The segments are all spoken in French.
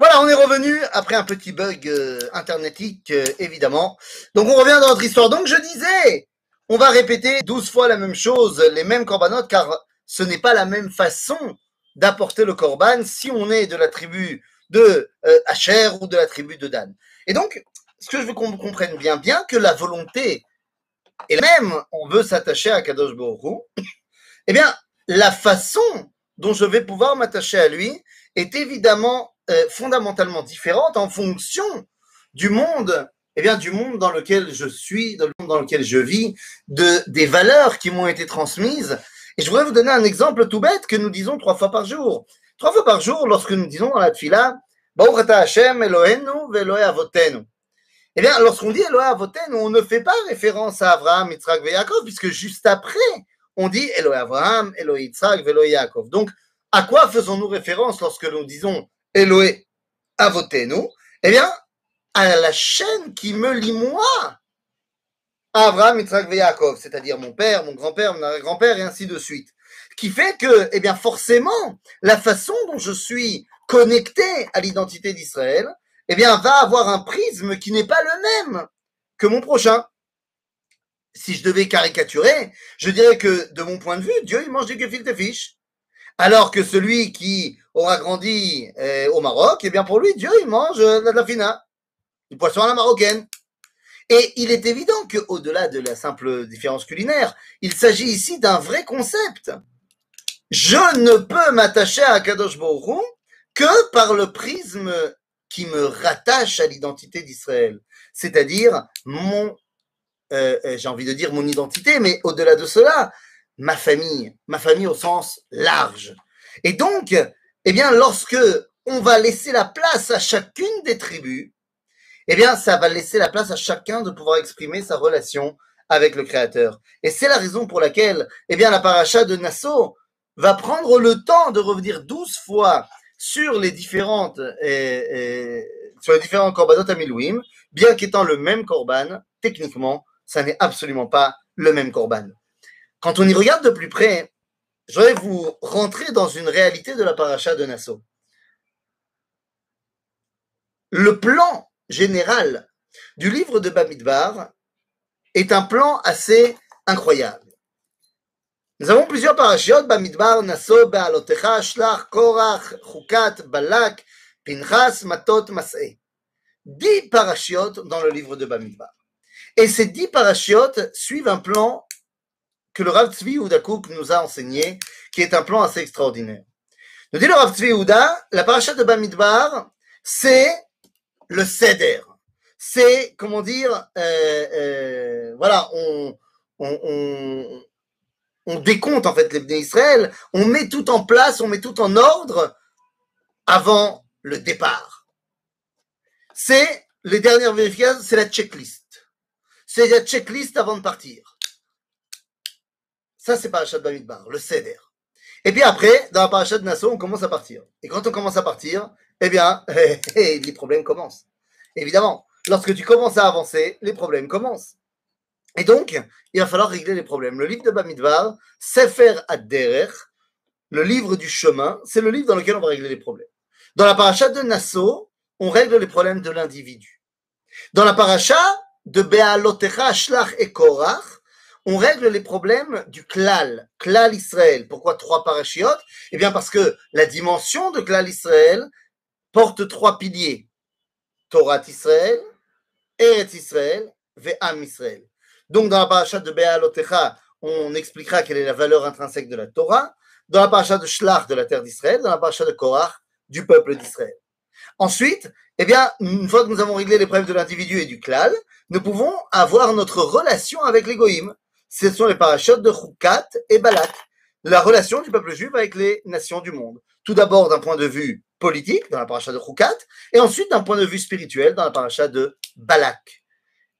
Voilà, on est revenu après un petit bug euh, internetique, euh, évidemment. Donc on revient dans notre histoire. Donc je disais, on va répéter 12 fois la même chose, les mêmes corbanotes, car ce n'est pas la même façon d'apporter le corban si on est de la tribu de euh, Asher ou de la tribu de Dan. Et donc, ce que je veux qu'on comprenne bien, bien que la volonté la même, on veut s'attacher à Kadosh Baruch eh bien, la façon dont je vais pouvoir m'attacher à lui est évidemment euh, fondamentalement différente en fonction du monde, eh bien, du monde dans lequel je suis, dans le monde dans lequel je vis, de, des valeurs qui m'ont été transmises. Et je voudrais vous donner un exemple tout bête que nous disons trois fois par jour. Trois fois par jour, lorsque nous disons dans la tfila, Hashem Elohenu ve'Elohei Avotenu. Eh bien, lorsqu'on dit Elohei Avotenu, on ne fait pas référence à Abraham, Yitzhak et Yaakov, puisque juste après, on dit Elohei Abraham, Elohei Yitzhak, Yaakov. Donc, à quoi faisons-nous référence lorsque nous disons Elohei Avotenu Eh bien, à la chaîne qui me lie moi Abraham, Yitzhak Yaakov, c'est-à-dire mon père, mon grand-père, mon grand-père, et ainsi de suite. Qui fait que, eh bien, forcément, la façon dont je suis connecté à l'identité d'Israël, eh bien, va avoir un prisme qui n'est pas le même que mon prochain. Si je devais caricaturer, je dirais que, de mon point de vue, Dieu, il mange du gefilte fish. Alors que celui qui aura grandi euh, au Maroc, eh bien, pour lui, Dieu, il mange euh, de la fina, du poisson à la marocaine. Et il est évident qu'au-delà de la simple différence culinaire, il s'agit ici d'un vrai concept. Je ne peux m'attacher à Kadosh Baruch que par le prisme qui me rattache à l'identité d'Israël, c'est-à-dire mon, euh, j'ai envie de dire mon identité, mais au-delà de cela, ma famille, ma famille au sens large. Et donc, eh bien, lorsque on va laisser la place à chacune des tribus, eh bien, ça va laisser la place à chacun de pouvoir exprimer sa relation avec le Créateur. Et c'est la raison pour laquelle, eh bien, la paracha de Nassau va prendre le temps de revenir douze fois sur les différentes, sur les différents korbanot à Milouim, bien qu'étant le même korban, techniquement, ça n'est absolument pas le même korban. Quand on y regarde de plus près, je vais vous rentrer dans une réalité de la paracha de Nassau. Le plan général du livre de Bamidbar est un plan assez incroyable. Nous avons plusieurs parashiot, Bamidbar, Nassau, Bealotecha, Shlach, Korach, Chukat, Balak, Pinchas, Matot, Mas'e. Dix parashiot dans le livre de Bamidbar. Et ces dix parashiot suivent un plan que le Rav Tzvi Kouk nous a enseigné, qui est un plan assez extraordinaire. Nous dit le Rav Tzvi Ouda, la parasha de Bamidbar, c'est le Seder. C'est, comment dire, euh, euh, voilà, on, on, décompte en fait les Israël, on met tout en place, on met tout en ordre avant le départ. C'est les dernières vérifications, c'est la checklist. C'est la checklist avant de partir. Ça, c'est Parashat Bamidbar, le Seder. Et puis après, dans la Parashat de Nassau, on commence à partir. Et quand on commence à partir, eh bien, les problèmes commencent. Évidemment, lorsque tu commences à avancer, les problèmes commencent. Et donc, il va falloir régler les problèmes. Le livre de Bamidbar, Sefer Ad-Derer, le livre du chemin, c'est le livre dans lequel on va régler les problèmes. Dans la paracha de Nassau, on règle les problèmes de l'individu. Dans la paracha de Bealotecha, Shlach et Korach, on règle les problèmes du klal, klal Israël. Pourquoi trois parachiotes? Eh bien parce que la dimension de klal Israël porte trois piliers. Torah Israël, Eretz Israël, Ve'am Israël. Donc dans la paracha de Be'alotecha, on expliquera quelle est la valeur intrinsèque de la Torah. Dans la paracha de Shlach, de la terre d'Israël. Dans la paracha de Korach, du peuple d'Israël. Ensuite, eh bien, une fois que nous avons réglé les problèmes de l'individu et du klal, nous pouvons avoir notre relation avec les goïms ce sont les parachutes de Choukat et Balak, la relation du peuple juif avec les nations du monde. Tout d'abord d'un point de vue politique, dans la paracha de Choukat, et ensuite d'un point de vue spirituel, dans la paracha de Balak.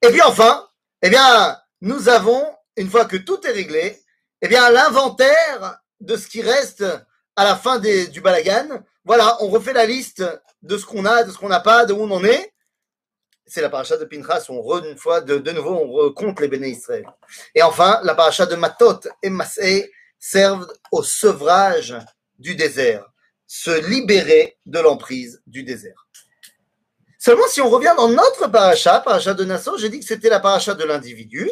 Et puis enfin, eh bien, nous avons, une fois que tout est réglé, eh bien, l'inventaire de ce qui reste à la fin du balagan. Voilà, on refait la liste de ce qu'on a, de ce qu'on n'a pas, de où on en est c'est la paracha de Pinchas, on re, une fois, de, nouveau, on recompte les béné Israël. Et enfin, la paracha de Matot et Masé servent au sevrage du désert. se libérer de l'emprise du désert. Seulement, si on revient dans notre paracha, paracha de Nassau, j'ai dit que c'était la paracha de l'individu,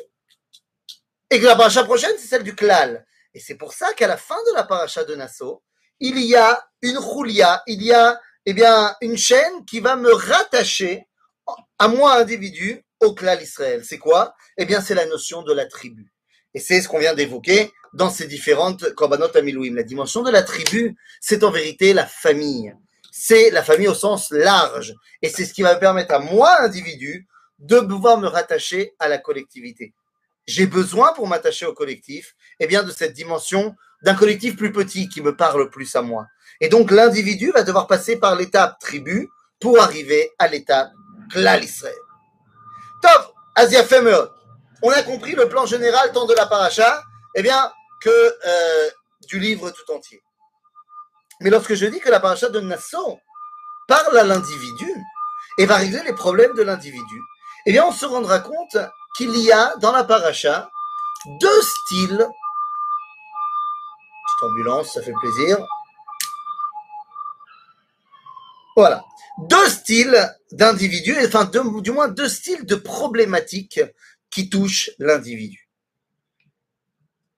et que la paracha prochaine, c'est celle du klal. Et c'est pour ça qu'à la fin de la paracha de Nassau, il y a une roulia, il y a eh bien, une chaîne qui va me rattacher à moi, individu, au klal Israël. C'est quoi? Eh bien, c'est la notion de la tribu. Et c'est ce qu'on vient d'évoquer dans ces différentes korbanot amilouim. La dimension de la tribu, c'est en vérité la famille. C'est la famille au sens large. Et c'est ce qui va me permettre à moi, individu, de pouvoir me rattacher à la collectivité. J'ai besoin pour m'attacher au collectif, eh bien, de cette dimension d'un collectif plus petit qui me parle plus à moi. Et donc, l'individu va devoir passer par l'étape tribu pour arriver à l'étape klal Israël. Top, Asia Femeot. On a compris le plan général tant de la paracha, eh bien, que euh, du livre tout entier. Mais lorsque je dis que la paracha de Nassau parle à l'individu et va régler les problèmes de l'individu, eh bien, on se rendra compte qu'il y a dans la paracha deux styles. Petite ambulance, ça fait plaisir. Voilà. Deux styles d'individus, enfin, du moins deux styles de problématiques qui touchent l'individu.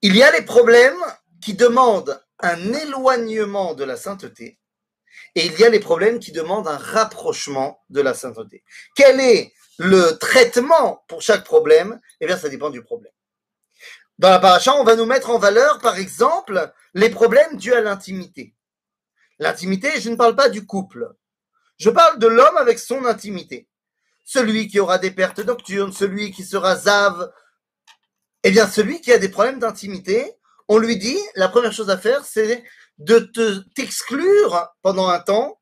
Il y a les problèmes qui demandent un éloignement de la sainteté et il y a les problèmes qui demandent un rapprochement de la sainteté. Quel est le traitement pour chaque problème? Eh bien, ça dépend du problème. Dans la paracha, on va nous mettre en valeur, par exemple, les problèmes dus à l'intimité. L'intimité, je ne parle pas du couple. Je parle de l'homme avec son intimité. Celui qui aura des pertes nocturnes, celui qui sera zave, eh bien, celui qui a des problèmes d'intimité, on lui dit, la première chose à faire, c'est de te, t'exclure pendant un temps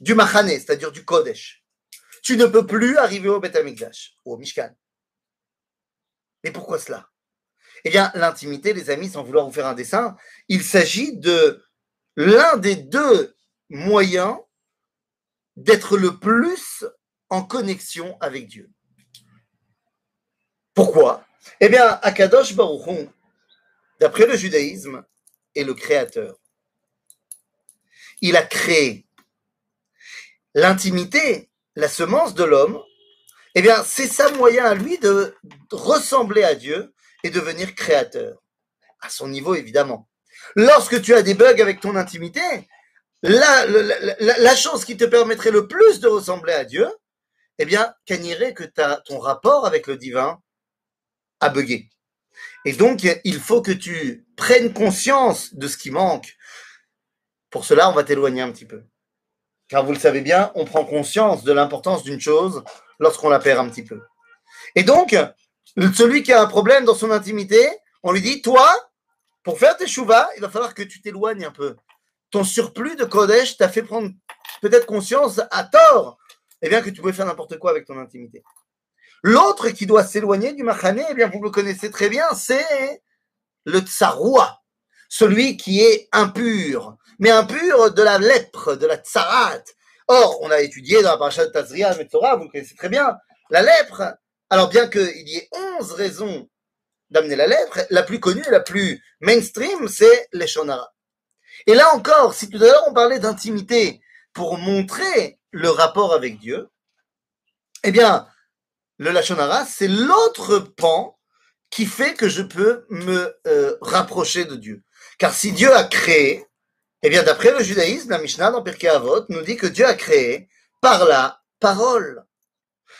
du Machané, c'est-à-dire du Kodesh. Tu ne peux plus arriver au Beth ou au Mishkan. Mais pourquoi cela? Eh bien, l'intimité, les amis, sans vouloir vous faire un dessin, il s'agit de l'un des deux moyens d'être le plus en connexion avec Dieu. Pourquoi? Eh bien, Akadosh Baruchon, d'après le judaïsme, est le créateur. Il a créé l'intimité, la semence de l'homme. Eh bien, c'est sa moyen à lui de ressembler à Dieu et devenir créateur. À son niveau, évidemment. Lorsque tu as des bugs avec ton intimité, la, la, la, chose qui te permettrait le plus de ressembler à Dieu, eh bien, irait que ton rapport avec le divin à bugger. Et donc, il faut que tu prennes conscience de ce qui manque. Pour cela, on va t'éloigner un petit peu. Car vous le savez bien, on prend conscience de l'importance d'une chose lorsqu'on la perd un petit peu. Et donc, celui qui a un problème dans son intimité, on lui dit, toi, pour faire tes chouvas, il va falloir que tu t'éloignes un peu. Ton surplus de Kodesh t'a fait prendre peut-être conscience à tort, eh bien, que tu pouvais faire n'importe quoi avec ton intimité. L'autre qui doit s'éloigner du Machané, eh bien, vous le connaissez très bien, c'est le Tsaroua, celui qui est impur, mais impur de la lèpre, de la Tsarat. Or, on a étudié dans la paracha de Tazria, Metzora, vous le connaissez très bien, la lèpre. Alors, bien qu'il y ait onze raisons d'amener la lèpre, la plus connue la plus mainstream, c'est les Shonara. Et là encore, si tout à l'heure on parlait d'intimité pour montrer le rapport avec Dieu, eh bien, le Lachonara, c'est l'autre pan qui fait que je peux me euh, rapprocher de Dieu. Car si Dieu a créé, eh bien, d'après le judaïsme, la Mishnah dans Pirkei Avot nous dit que Dieu a créé par la parole.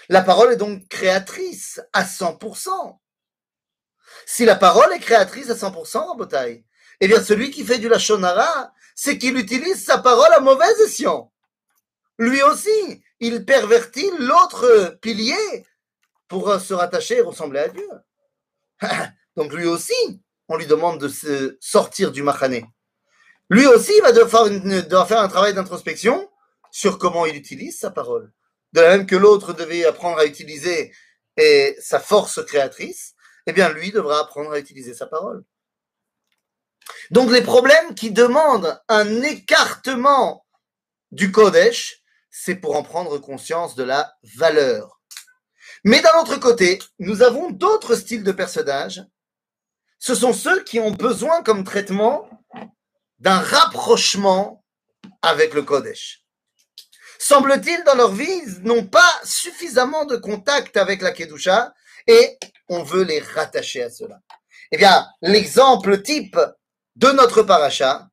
La parole est donc créatrice à 100%. Si la parole est créatrice à 100%, Rabotai, eh bien, celui qui fait du Lachonara, c'est qu'il utilise sa parole à mauvais escient. Lui aussi, il pervertit l'autre pilier pour se rattacher et ressembler à Dieu. Donc lui aussi, on lui demande de sortir du machané. Lui aussi va devoir, faire un travail d'introspection sur comment il utilise sa parole. De la même que l'autre devait apprendre à utiliser sa force créatrice, eh bien lui devra apprendre à utiliser sa parole. Donc les problèmes qui demandent un écartement du Kodesh, c'est pour en prendre conscience de la valeur. Mais d'un autre côté, nous avons d'autres styles de personnages. Ce sont ceux qui ont besoin comme traitement d'un rapprochement avec le Kodesh. Semble-t-il, dans leur vie, ils n'ont pas suffisamment de contact avec la Kedusha et on veut les rattacher à cela. Eh bien, l'exemple type de notre paracha,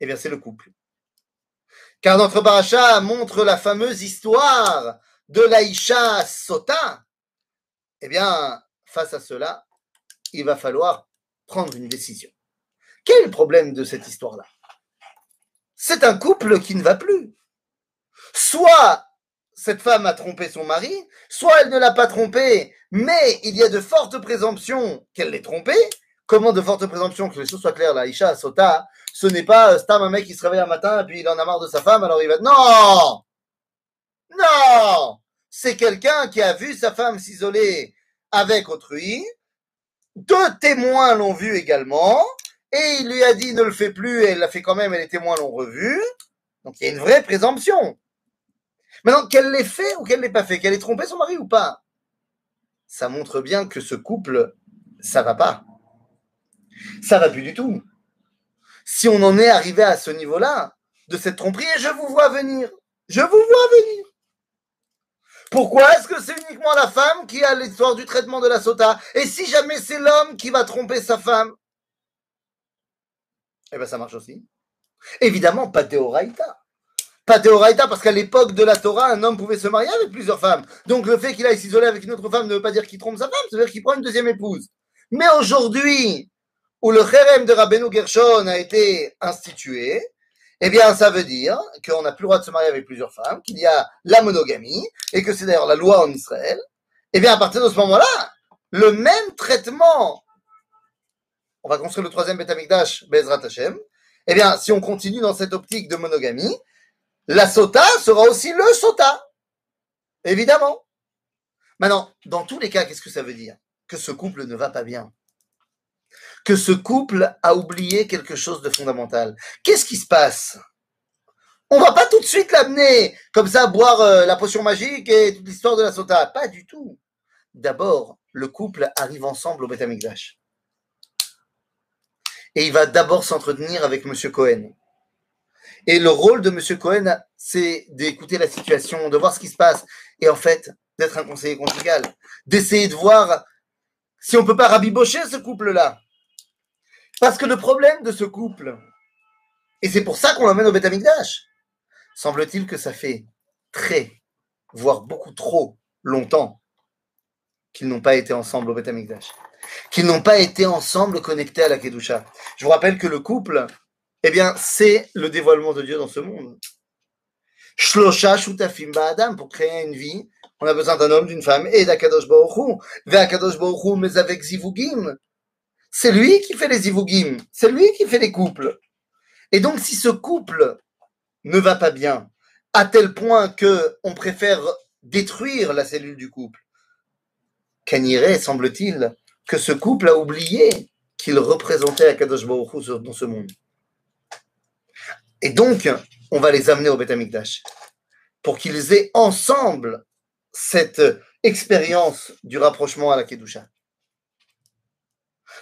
eh bien, c'est le couple. Car notre paracha montre la fameuse histoire de l'Aïcha Sota. Eh bien, face à cela, il va falloir prendre une décision. Quel est le problème de cette histoire-là? C'est un couple qui ne va plus. Soit cette femme a trompé son mari, soit elle ne l'a pas trompé, mais il y a de fortes présomptions qu'elle l'ait trompé. Comment de fortes présomptions que les choses soient claires là, Isha Sota, ce n'est pas euh, Stam un mec qui se réveille un matin et puis il en a marre de sa femme, alors il va non Non C'est quelqu'un qui a vu sa femme s'isoler avec autrui. Deux témoins l'ont vu également. Et il lui a dit ne le fais plus et elle l'a fait quand même et les témoins l'ont revu. Donc il y a une vraie présomption. Maintenant, qu'elle l'ait fait ou qu'elle l'ait pas fait, qu'elle ait trompé son mari ou pas, ça montre bien que ce couple, ça va pas. Ça va plus du tout. Si on en est arrivé à ce niveau-là, de cette tromperie, et je vous vois venir. Je vous vois venir. Pourquoi est-ce que c'est uniquement la femme qui a l'histoire du traitement de la sota? Et si jamais c'est l'homme qui va tromper sa femme? Eh bien, ça marche aussi. Évidemment, pas théoraïta. Pas théoraïta, parce qu'à l'époque de la Torah, un homme pouvait se marier avec plusieurs femmes. Donc le fait qu'il aille s'isoler avec une autre femme ne veut pas dire qu'il trompe sa femme, ça veut dire qu'il prend une deuxième épouse. Mais aujourd'hui, où le Kherem de Rabbeinu Gershon a été institué, eh bien, ça veut dire qu'on n'a plus le droit de se marier avec plusieurs femmes, qu'il y a la monogamie, et que c'est d'ailleurs la loi en Israël. Eh bien, à partir de ce moment-là, le même traitement, on va construire le troisième Beth Bezrat Hashem, eh bien, si on continue dans cette optique de monogamie, la sota sera aussi le sota. Évidemment. Maintenant, dans tous les cas, qu'est-ce que ça veut dire? Que ce couple ne va pas bien que ce couple a oublié quelque chose de fondamental. Qu'est-ce qui se passe? On va pas tout de suite l'amener comme ça boire euh, la potion magique et toute l'histoire de la sota. Pas du tout. D'abord, le couple arrive ensemble au Beth Et il va d'abord s'entretenir avec M. Cohen. Et le rôle de M. Cohen, c'est d'écouter la situation, de voir ce qui se passe. Et en fait, d'être un conseiller conjugal. D'essayer de voir si on peut pas rabibocher ce couple-là. Parce que le problème de ce couple, et c'est pour ça qu'on l'emmène au Betamikdash, semble-t-il que ça fait très, voire beaucoup trop longtemps qu'ils n'ont pas été ensemble au Betamikdash, qu'ils n'ont pas été ensemble connectés à la Kedusha. Je vous rappelle que le couple, eh bien, c'est le dévoilement de Dieu dans ce monde. Shlosha Shutafim Adam, pour créer une vie, on a besoin d'un homme, d'une femme et d'Akadosh Baruch Hu. Ve'akadosh Baruch mais avec Zivugim. C'est lui qui fait les ivugim, c'est lui qui fait les couples. Et donc, si ce couple ne va pas bien, à tel point que on préfère détruire la cellule du couple, Kaniré, semble-t-il, que ce couple a oublié qu'il représentait Akadosh Baruch dans ce monde. Et donc, on va les amener au Beth pour qu'ils aient ensemble cette expérience du rapprochement à la Kedusha.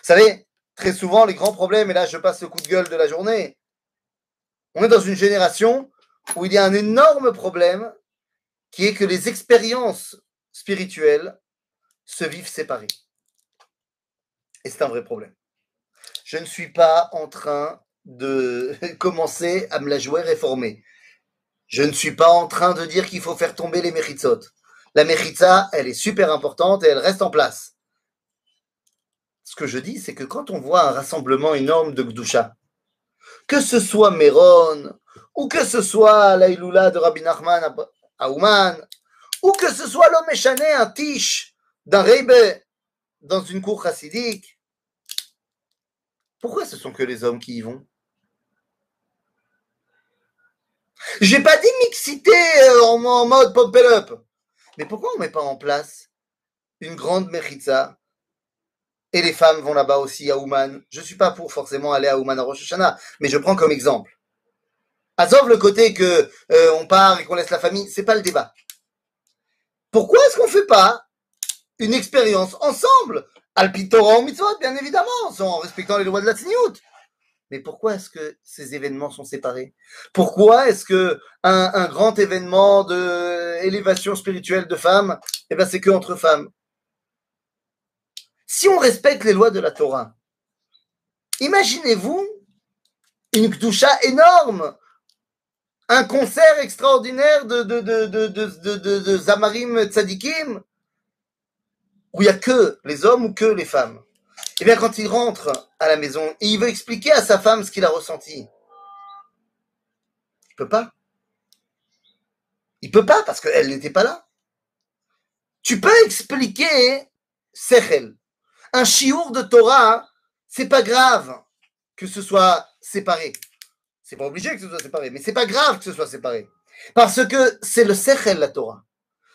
Vous savez, très souvent, les grands problèmes, et là je passe le coup de gueule de la journée, on est dans une génération où il y a un énorme problème qui est que les expériences spirituelles se vivent séparées. Et c'est un vrai problème. Je ne suis pas en train de commencer à me la jouer réformée. Je ne suis pas en train de dire qu'il faut faire tomber les méritzot. La méritza, elle est super importante et elle reste en place ce que je dis, c'est que quand on voit un rassemblement énorme de Gdusha, que ce soit Méron, ou que ce soit l'Aïloula de Rabbi Nachman à Ouman, ou que ce soit l'homme échané, un tiche d'un Reibe dans une cour chassidique, pourquoi ce sont que les hommes qui y vont? J'ai pas dit mixité euh, en, mode pop up, mais pourquoi on met pas en place une grande mechitza et les femmes vont là-bas aussi à Ouman. Je ne suis pas pour forcément aller à Ouman à Rosh Hashanah, mais je prends comme exemple. Azov le côté que euh, on part et qu'on laisse la famille, c'est pas le débat. Pourquoi est-ce qu'on fait pas une expérience ensemble? Alpitora mitzvot, bien évidemment, en respectant les lois de la tzniout. Mais pourquoi est-ce que ces événements sont séparés? Pourquoi est-ce que un, grand événement d'élévation spirituelle de femmes, eh ben c'est que entre femmes? Si on respecte les lois de la Torah, imaginez-vous une kdusha énorme, un concert extraordinaire de, Zamarim Tzadikim, où il n'y a que les hommes ou que les femmes. Eh bien, quand il rentre à la maison il veut expliquer à sa femme ce qu'il a ressenti, il peut pas. Il peut pas parce qu'elle n'était pas là. Tu peux expliquer Sechel. Un chiour de Torah, c'est pas grave que ce soit séparé. C'est pas obligé que ce soit séparé, mais c'est pas grave que ce soit séparé. Parce que c'est le Sechel, la Torah.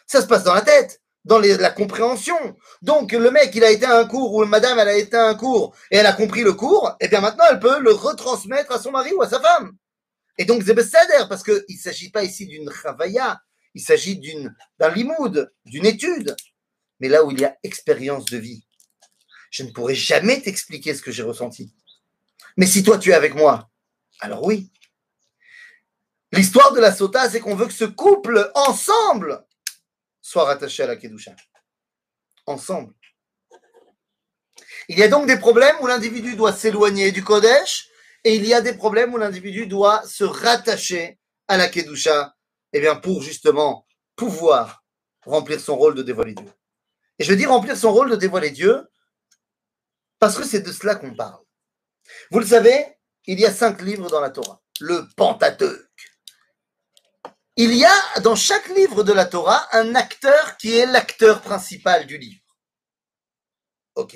Ça se passe dans la tête dans la compréhension. Donc, le mec, il a été à un cours, ou madame, elle a été à un cours, et elle a compris le cours, et bien maintenant, elle peut le retransmettre à son mari ou à sa femme. Et donc, c'est parce qu'il ne s'agit pas ici d'une chavaya, il s'agit d'une, d'un limoud, d'une étude. Mais là où il y a expérience de vie, je ne pourrai jamais t'expliquer ce que j'ai ressenti. Mais si toi, tu es avec moi, alors oui. L'histoire de la sota, c'est qu'on veut que ce couple, ensemble, soit rattaché à la Kedusha. Ensemble. Il y a donc des problèmes où l'individu doit s'éloigner du Kodesh et il y a des problèmes où l'individu doit se rattacher à la Kedusha eh bien, pour justement pouvoir remplir son rôle de dévoiler Dieu. Et je dis remplir son rôle de dévoiler Dieu parce que c'est de cela qu'on parle. Vous le savez, il y a cinq livres dans la Torah. Le Pentateuque, il y a dans chaque livre de la Torah un acteur qui est l'acteur principal du livre. Ok.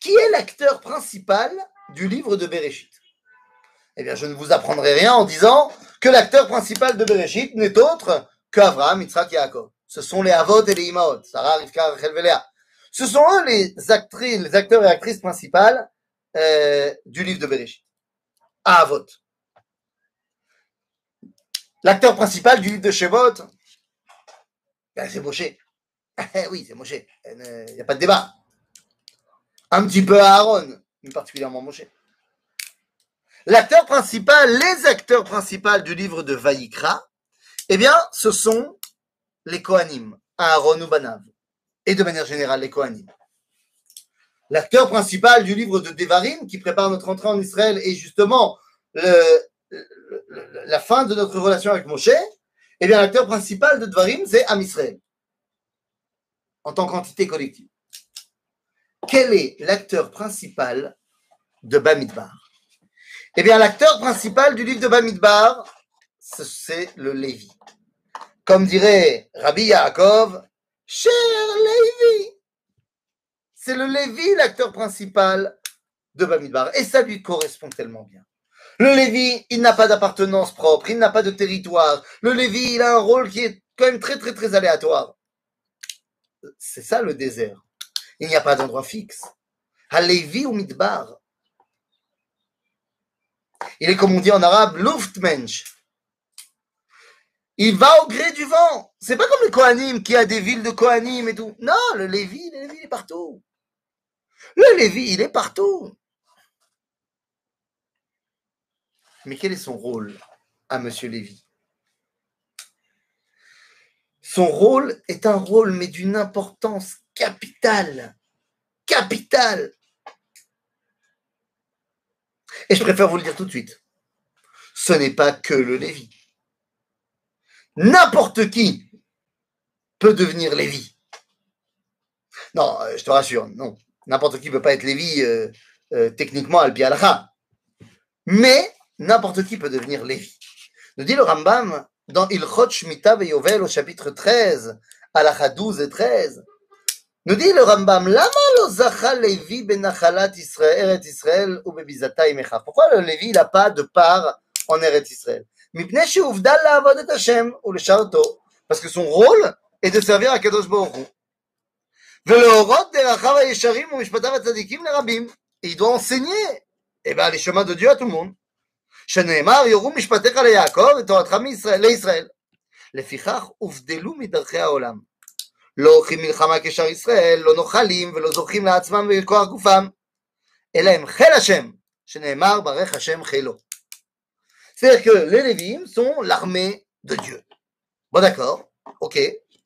Qui est l'acteur principal du livre de Bereshit? Eh bien, je ne vous apprendrai rien en disant que l'acteur principal de Bereshit n'est autre qu'Avraham, Yitzhak et Yaakov. Ce sont les Avot et les Imaot, Sarah, Rivka, Rachel. Ce sont eux les, acteurs et actrices principales euh, du livre de Bereshit. Avot. L'acteur principal du livre de Shevot, ben, c'est Moshe. Eh oui, c'est Moshe. Il n'y a pas de débat. Un petit peu Aaron, mais particulièrement Moshe. L'acteur principal, les acteurs principaux du livre de Vaïkra, eh bien, ce sont les Kohanim, Aaron ou Banav, et de manière générale les Kohanim. L'acteur principal du livre de Devarim, qui prépare notre entrée en Israël, est justement la fin de notre relation avec Moshe, eh bien, l'acteur principal de Dvarim, c'est Am en tant qu'entité collective. Quel est l'acteur principal de Bamidbar Eh bien, l'acteur principal du livre de Bamidbar, c'est le Lévi. Comme dirait Rabbi Yaakov, cher Lévi. C'est le Lévi, l'acteur principal de Bamidbar. Et ça lui correspond tellement bien. Le Lévi, il n'a pas d'appartenance propre, il n'a pas de territoire. Le Lévi, il a un rôle qui est quand même très, très, très aléatoire. C'est ça le désert. Il n'y a pas d'endroit fixe. À Lévi ou Midbar. Il est comme on dit en arabe, Luftmensch. Il va au gré du vent. C'est pas comme le Kohanim qui a des villes de Kohanim et tout. Non, le Lévi, le Lévi, il est partout. Le Lévi, il est partout. Mais quel est son rôle à Monsieur Lévy Son rôle est un rôle, mais d'une importance capitale. Capitale. Et je préfère vous le dire tout de suite. Ce n'est pas que le Lévi. N'importe qui peut devenir Lévi. Non, euh, je te rassure, non. N'importe qui ne peut pas être Lévi euh, euh, techniquement al Mais N'importe qui peut devenir Lévi. Nous dit le Rambam dans Ilchot Shmita Yovel au chapitre 13, à la 12 et 13. Nous dit le Rambam, Lama lo zacha Lévi benachalat Israël, ou bebizata imecha. Pourquoi le Lévi n'a pas de part en Eretz Israël. Parce que son rôle est de servir à Kadosh Baruch Hu. ולהורות דרכיו הישרים ומשפטיו הצדיקים לרבים. Et il doit enseigner eh ben, les chemins de Dieu à tout le monde. שנאמר, יורו משפטיך ליעקב ותורתך לישראל. לפיכך הובדלו מדרכי העולם. לא הולכים מלחמה כשאר ישראל, לא נוחלים ולא זוכים לעצמם ולכוח גופם, אלא הם חיל השם, Sheneemar Barech Hashem Chelo. C'est-à-dire que les Lévim sont l'armée de Dieu. Bon, d'accord, ok,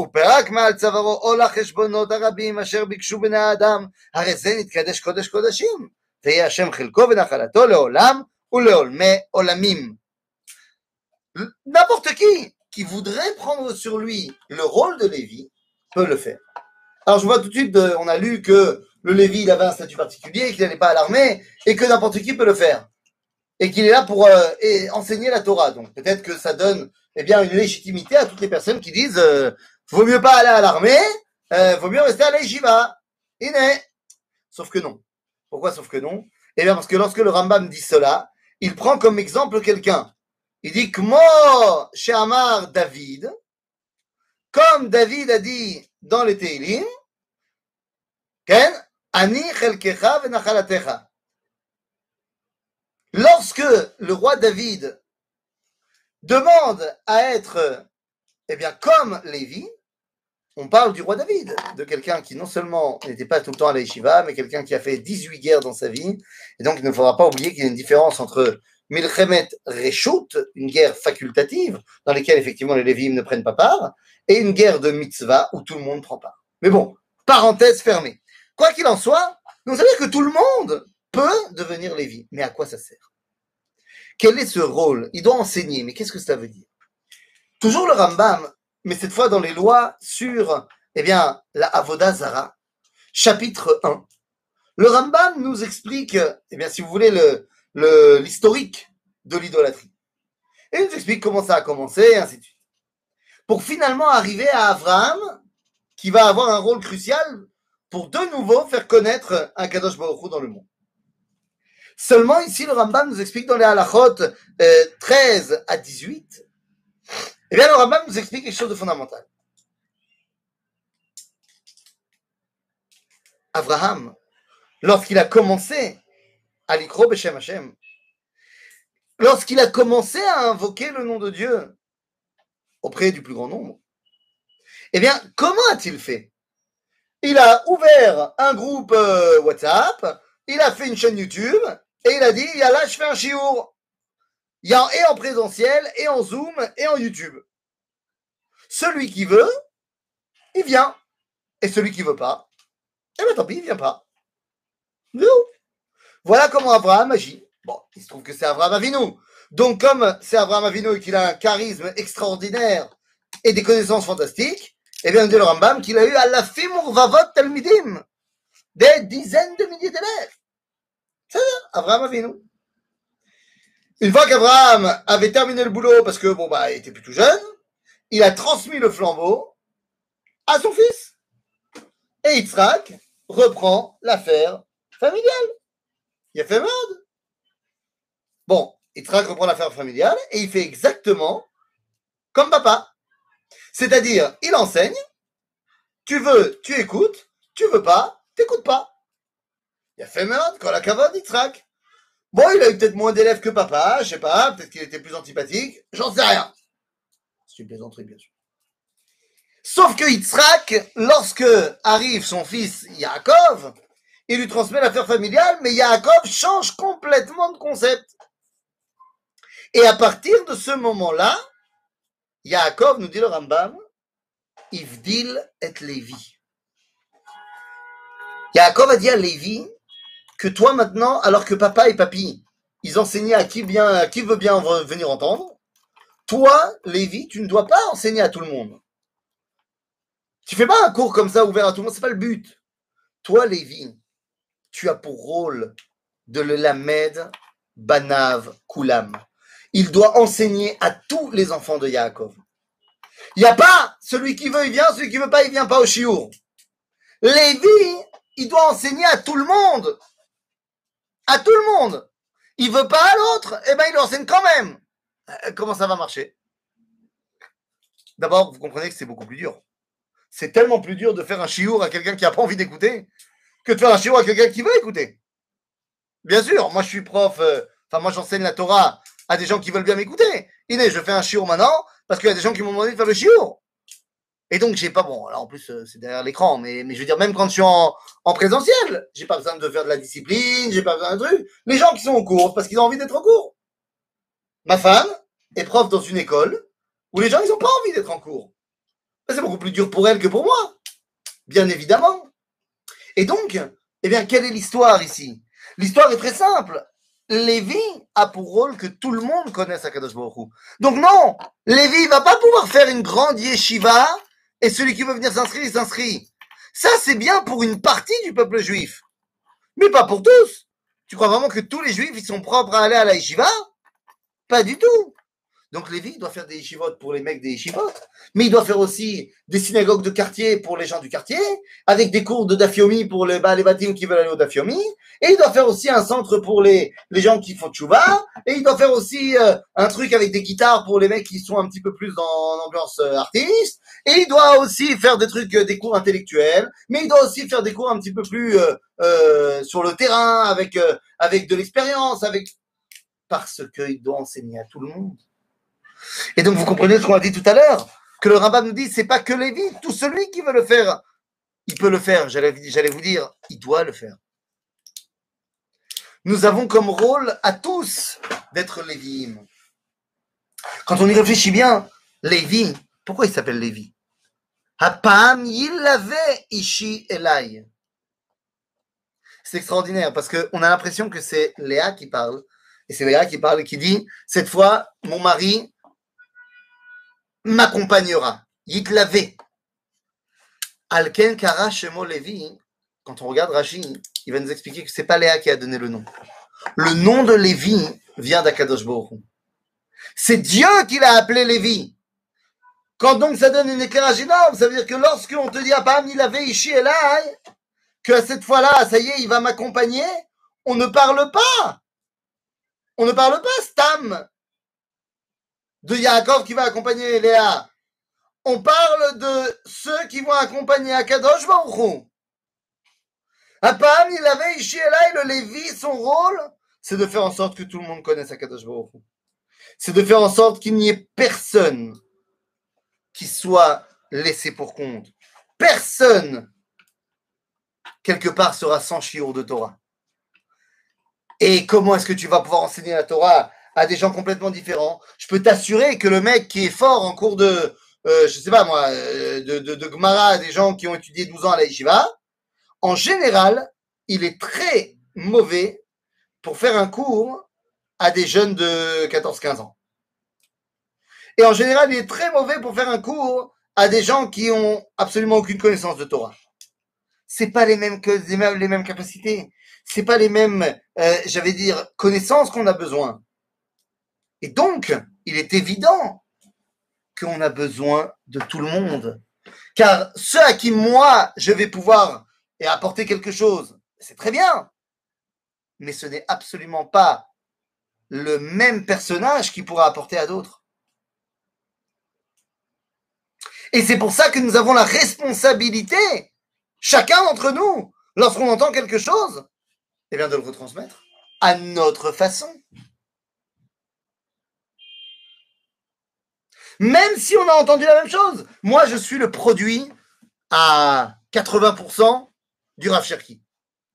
ופרק מעל צווארו עול החשבונות הרבים אשר ביקשו בני האדם, הרי זה נתקדש קודש קודשים, ויהיה השם חלקו ונחלתו לעולם ולעולמי עולמים. N'importe qui qui voudrait prendre sur lui le rôle de Lévi peut le faire. Alors je vois tout de suite, euh, on a lu que le Lévi il avait un statut particulier, qu'il n'allait pas à l'armée, et que n'importe qui peut le faire. Et qu'il est là pour euh, et enseigner la Torah. Donc peut-être que ça donne eh bien, une légitimité à toutes les personnes qui disent euh, vaut mieux pas aller à l'armée, euh, vaut mieux rester à l'Ejiva. Iné. Sauf que non. Pourquoi sauf que non? Eh bien parce que lorsque le Rambam dit cela, il prend comme exemple quelqu'un. Il dit que moi, chez Amar David, comme David a dit dans les Teilim, Ken, Ani venachalatecha. Lorsque le roi David demande à être, eh bien, comme Lévi, on parle du roi David, de quelqu'un qui non seulement n'était pas tout le temps à l'Aïshiva, mais quelqu'un qui a fait 18 guerres dans sa vie. Et donc, il ne faudra pas oublier qu'il y a une différence entre Milchemet Reshut, une guerre facultative, dans laquelle effectivement les Lévim ne prennent pas part, et une guerre de mitzvah où tout le monde prend part. Mais bon, parenthèse fermée. Quoi qu'il en soit, vous savez que tout le monde peut devenir Lévi. Mais à quoi ça sert? Quel est ce rôle? Il doit enseigner, mais qu'est-ce que ça veut dire? Toujours le Rambam, mais cette fois dans les lois sur eh bien, la Avoda Zara, chapitre 1. Le Rambam nous explique, eh bien, si vous voulez, le, le, l'historique de l'idolâtrie. Et il nous explique comment ça a commencé, et ainsi de suite. Pour finalement arriver à Abraham, qui va avoir un rôle crucial pour de nouveau faire connaître un Kadosh Baruch dans le monde. Seulement ici, le Rambam nous explique dans les halachot euh, 13 à 18, eh bien, le Rambam nous explique quelque chose de fondamental. Abraham, lorsqu'il a commencé à l'ikro Beshem Hashem, lorsqu'il a commencé à invoquer le nom de Dieu auprès du plus grand nombre, eh bien, comment a-t-il fait? Il a ouvert un groupe euh, WhatsApp, il a fait une chaîne YouTube, et il a dit, il y a là, je fais un chiour. Il y a et en présentiel, et en Zoom, et en YouTube. Celui qui veut, il vient. Et celui qui veut pas, eh bien tant pis, il vient pas. Non. Voilà comment Abraham agit. Bon, il se trouve que c'est Abraham Avinu. Donc, comme c'est Abraham Avinu et qu'il a un charisme extraordinaire et des connaissances fantastiques, eh bien, dit le Rambam qu'il a eu à la Urvavot Talmidim. Des dizaines de milliers d'élèves. C'est ça, Abraham Avinu. Une fois qu'Abraham avait terminé le boulot parce que, bon, bah, était plus tout jeune, il a transmis le flambeau à son fils. Et Yitzhak reprend l'affaire familiale. Il a fait merde. Bon, Yitzhak reprend l'affaire familiale et il fait exactement comme papa. C'est-à-dire, il enseigne, tu veux, tu écoutes, tu veux pas, t'écoutes pas. Il a fait merde quand la cavode Yitzhak. Bon, il a eu peut-être moins d'élèves que papa, je sais pas, peut-être qu'il était plus antipathique, j'en sais rien. C'est une plaisanterie, bien sûr. Sauf que Yitzhak, lorsque arrive son fils Yaakov, il lui transmet l'affaire familiale, mais Yaakov change complètement de concept. Et à partir de ce moment-là, Yaakov, nous dit le Rambam, Ivdil et Lévi. Yaakov a dit à Lévi que toi maintenant, alors que papa et papy, ils enseignaient à qui, bien, qui veut bien venir entendre, toi, Lévi, tu ne dois pas enseigner à tout le monde. Tu fais pas un cours comme ça ouvert à tout le monde, c'est pas le but. Toi, Lévi, tu as pour rôle de le lamed banav kulam. Il doit enseigner à tous les enfants de Yaakov. Il n'y a pas celui qui veut, il vient, celui qui veut pas, il vient pas au chiour. Lévi, il doit enseigner à tout le monde. À tout le monde. Il veut pas à l'autre, eh ben il enseigne quand même. Euh, Comment ça va marcher? D'abord, vous comprenez que c'est beaucoup plus dur. C'est tellement plus dur de faire un chiour à quelqu'un qui n'a pas envie d'écouter que de faire un chiour à quelqu'un qui veut écouter. Bien sûr, moi je suis prof, euh, enfin moi j'enseigne la Torah à des gens qui veulent bien m'écouter. Iné, je fais un chiour maintenant parce qu'il y a des gens qui m'ont demandé de faire le chiour. Et donc j'ai pas bon, alors en plus euh, c'est derrière l'écran, mais, mais je veux dire, même quand je suis en, en présentiel, j'ai pas besoin de faire de la discipline, j'ai pas besoin de trucs. Les gens qui sont au cours, parce qu'ils ont envie d'être au cours. Ma femme est prof dans une école où les gens ils ont pas envie d'être en cours. C'est beaucoup plus dur pour elle que pour moi, bien évidemment. Et donc, eh bien, quelle est l'histoire ici? L'histoire est très simple. Lévi a pour rôle que tout le monde connaisse Akadosh Baruch. Donc non, Lévi va pas pouvoir faire une grande yeshiva et celui qui veut venir s'inscrire, il s'inscrit. Ça, c'est bien pour une partie du peuple juif, mais pas pour tous. Tu crois vraiment que tous les juifs, ils sont propres à aller à la yeshiva? Pas du tout. Donc Lévi doit faire des yeshivot pour les mecs des yeshivot, mais il doit faire aussi des synagogues de quartier pour les gens du quartier, avec des cours de dafiomi pour les, bah, les bâtiments qui veulent aller au dafiomi, et il doit faire aussi un centre pour les, les gens qui font tchouva, et il doit faire aussi euh, un truc avec des guitares pour les mecs qui sont un petit peu plus dans l'ambiance euh, artiste, et il doit aussi faire des trucs, euh, des cours intellectuels, mais il doit aussi faire des cours un petit peu plus euh, euh, sur le terrain, avec, avec de l'expérience, avec parce qu'il doit enseigner à tout le monde. Et donc, vous comprenez ce qu'on a dit tout à l'heure Que le rabbin nous dit, c'est pas que Lévi, tout celui qui veut le faire, il peut le faire. J'allais vous dire, il doit le faire. Nous avons comme rôle à tous d'être Lévi. Quand on y réfléchit bien, Lévi, pourquoi il s'appelle Lévi? C'est extraordinaire parce qu'on a l'impression que c'est Léa qui parle. Et c'est Léa qui parle et qui dit, cette fois, mon mari m'accompagnera. Yitlavé. Alken Kara Shemo Lévi, quand on regarde Rashi, il va nous expliquer que c'est pas Léa qui a donné le nom. Le nom de Lévi vient d'Akadosh. C'est Dieu qui l'a appelé Lévi. Quand donc ça donne une éclairage énorme, ça veut dire que lorsque on te dit Apam il avait Ishi Elai, que cette fois-là, ça y est, il va m'accompagner, on ne parle pas. On ne parle pas Stam de Yaakov qui va accompagner Léa. On parle de ceux qui vont accompagner Akadosh Baruch Hu. Apam, il avait Ishi Elai, le Lévi, son rôle, c'est de faire en sorte que tout le monde connaisse Akadosh Baruch Hu. C'est de faire en sorte qu'il n'y ait personne qui soit laissé pour compte. Personne, quelque part, sera sans chiour de Torah. Et comment est-ce que tu vas pouvoir enseigner la Torah à des gens complètement différents Je peux t'assurer que le mec qui est fort en cours de, euh, je sais pas moi, euh, de, de, de Gemara, des gens qui ont étudié 12 ans à la en général, il est très mauvais pour faire un cours à des jeunes de 14-15 ans. Et en général, il est très mauvais pour faire un cours à des gens qui ont absolument aucune connaissance de Torah. C'est pas les mêmes que capacités. C'est pas les mêmes, euh, j'allais dire, connaissances qu'on a besoin. Et donc, il est évident qu'on a besoin de tout le monde. Car ceux à qui moi, je vais pouvoir apporter quelque chose, c'est très bien. Mais ce n'est absolument pas le même personnage qui pourra apporter à d'autres. Et c'est pour ça que nous avons la responsabilité, chacun d'entre nous, lorsqu'on entend quelque chose, eh bien de le retransmettre à notre façon. Même si on a entendu la même chose. Moi, je suis le produit à 80% du Rav Cherki.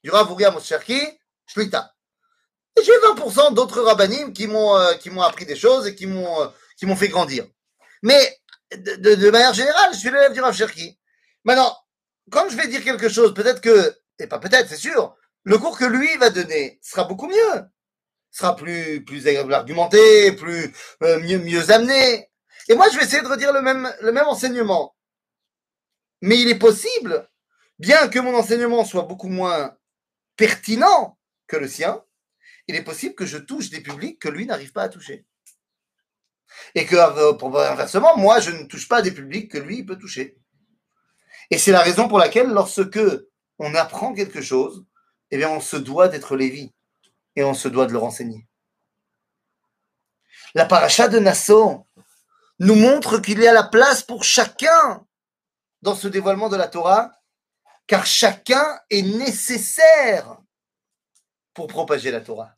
Du Rav Mos Cherki, Shlita. Et j'ai 20% d'autres rabbinim qui m'ont euh, qui m'ont appris des choses et qui m'ont euh, fait grandir. Mais de manière générale, je suis l'élève du Rav Cherki. Maintenant, quand je vais dire quelque chose, peut-être que, et pas peut-être, c'est sûr, le cours que lui va donner sera beaucoup mieux, sera plus plus argumenté, plus euh, mieux mieux amené. Et moi, je vais essayer de redire le même le même enseignement. Mais il est possible, bien que mon enseignement soit beaucoup moins pertinent que le sien, il est possible que je touche des publics que lui n'arrive pas à toucher. Et que, inversement, moi, je ne touche pas des publics que lui, peut toucher. Et c'est la raison pour laquelle, lorsque on apprend quelque chose, eh bien, on se doit d'être Lévi et on se doit de le renseigner. La paracha de Nassau nous montre qu'il y a la place pour chacun dans ce dévoilement de la Torah, car chacun est nécessaire pour propager la Torah.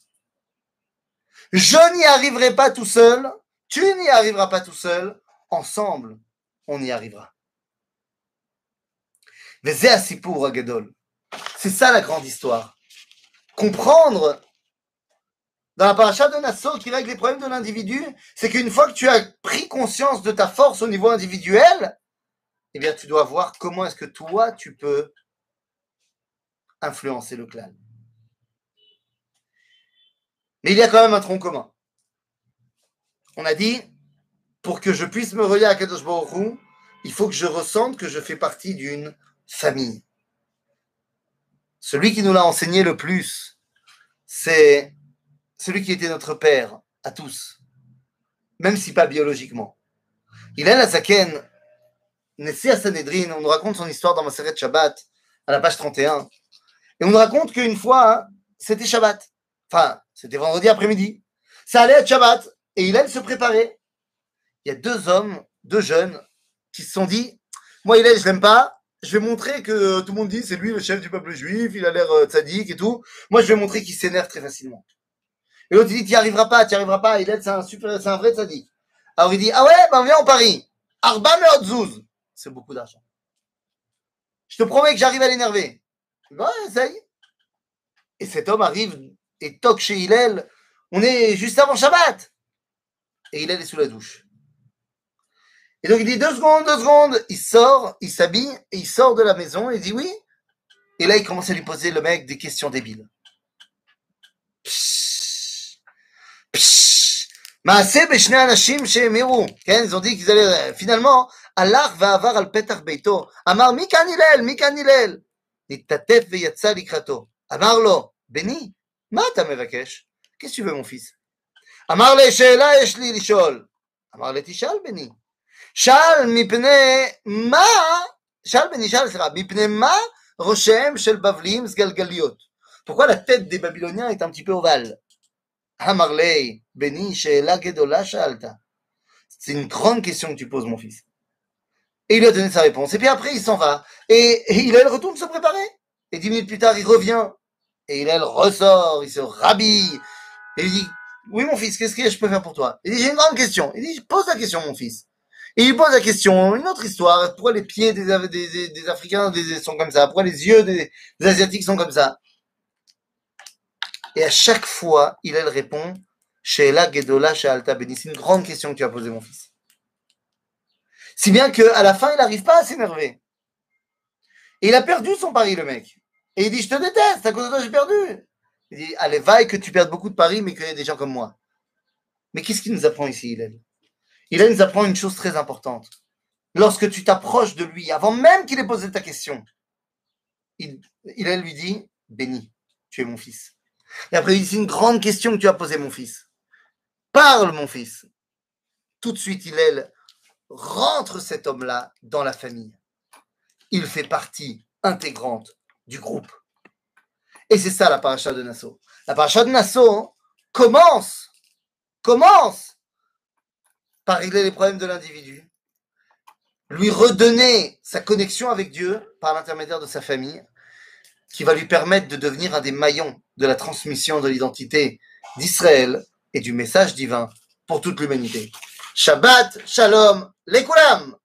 Je n'y arriverai pas tout seul, tu n'y arriveras pas tout seul, ensemble, on y arrivera. C'est ça la grande histoire. Comprendre dans la paracha de Nassau qui règle les problèmes de l'individu, c'est qu'une fois que tu as pris conscience de ta force au niveau individuel, eh bien, tu dois voir comment est-ce que toi, tu peux influencer le clan. Mais il y a quand même un tronc commun. On a dit, pour que je puisse me relier à Kadosh Baruch il faut que je ressente que je fais partie d'une famille. Celui qui nous l'a enseigné le plus, c'est celui qui était notre père à tous, même si pas biologiquement. Il a la Zaken, Nessia Sanhedrin, on nous raconte son histoire dans de Shabbat, à la page 31. Et on nous raconte qu'une fois, c'était Shabbat. Enfin, c'était vendredi après-midi. Ça allait être Shabbat. Et il allait se préparer. Il y a deux hommes, deux jeunes, qui se sont dit Moi, il est, je l'aime pas. Je vais montrer que tout le monde dit c'est lui le chef du peuple juif, il a l'air euh, et tout. Moi, je vais montrer qu'il s'énerve très facilement. Et l'autre, il dit, tu n'y arriveras pas, tu n'y arriveras pas. Il est, c'est un super, c'est un vrai tzaddik. Alors il dit, ah ouais, ben viens en Paris. Arba Meotzouz. C'est beaucoup d'argent. Je te promets que j'arrive à l'énerver. Ouais, est. Et cet homme arrive et toque chez Hillel. On est juste avant Shabbat. Et Hillel est sous la douche. Et donc il dit deux secondes, deux secondes. Il sort, il s'habille et il sort de la maison et il dit oui. Et là, il commence à lui poser le mec des questions débiles. מעשה בשני אנשים שהם הראו, כן, ils ont dit qu'ils allaient, finalement, הלך ועבר על פתח ביתו, אמר מי כאן הלל, מי כאן הלל? נתעטף ויצא לקראתו, אמר לו, בני, מה אתה מבקש? qu'est-ce que tu veux mon fils? אמר לי, שאלה יש לי לשאול. אמר לי, תשאל בני. שאל מפני מה, שאל בני, שאל סליחה, מפני מה ראשיהם של בבליים סגלגליות? pourquoi la tête des Babyloniens est un petit peu ovale? Hamarley, Beni, Sheela Gedola Shalta. C'est une grande question que tu poses, mon fils. Et il lui a donné sa réponse. Et puis après, il s'en va. Et, il retourne se préparer. Et dix minutes plus tard, il revient. Et il ressort, il se rhabille. Et il dit, oui, mon fils, qu'est-ce que je peux faire pour toi? Il dit, j'ai une grande question. Il dit, pose la question, mon fils. Et il pose la question, une autre histoire. Pourquoi les pieds des, des, des, Africains sont comme ça? Pourquoi les yeux des Asiatiques sont comme ça? Et à chaque fois, il répond Sheela Gedola Shealta Beni. C'est une grande question que tu as posée, mon fils. Si bien qu'à la fin, il n'arrive pas à s'énerver. Et il a perdu son pari, le mec. Et il dit Je te déteste, à cause de toi, j'ai perdu. Il dit Allez, vaille que tu perdes beaucoup de paris, mais qu'il y ait des gens comme moi. Mais qu'est-ce qu'il nous apprend ici, Hillel Hillel nous apprend une chose très importante. Lorsque tu t'approches de lui, avant même qu'il ait posé ta question, il, lui dit Béni, tu es mon fils. Et après, dit, une grande question que tu as posée, mon fils. Parle, mon fils. Tout de suite, il elle rentre cet homme-là dans la famille. Il fait partie intégrante du groupe. Et c'est ça la paracha de Nassau. La paracha de Nassau commence, commence par régler les problèmes de l'individu, lui redonner sa connexion avec Dieu par l'intermédiaire de sa famille, qui va lui permettre de devenir un des maillons de la transmission de l'identité d'Israël et du message divin pour toute l'humanité. Shabbat, Shalom, les Koulam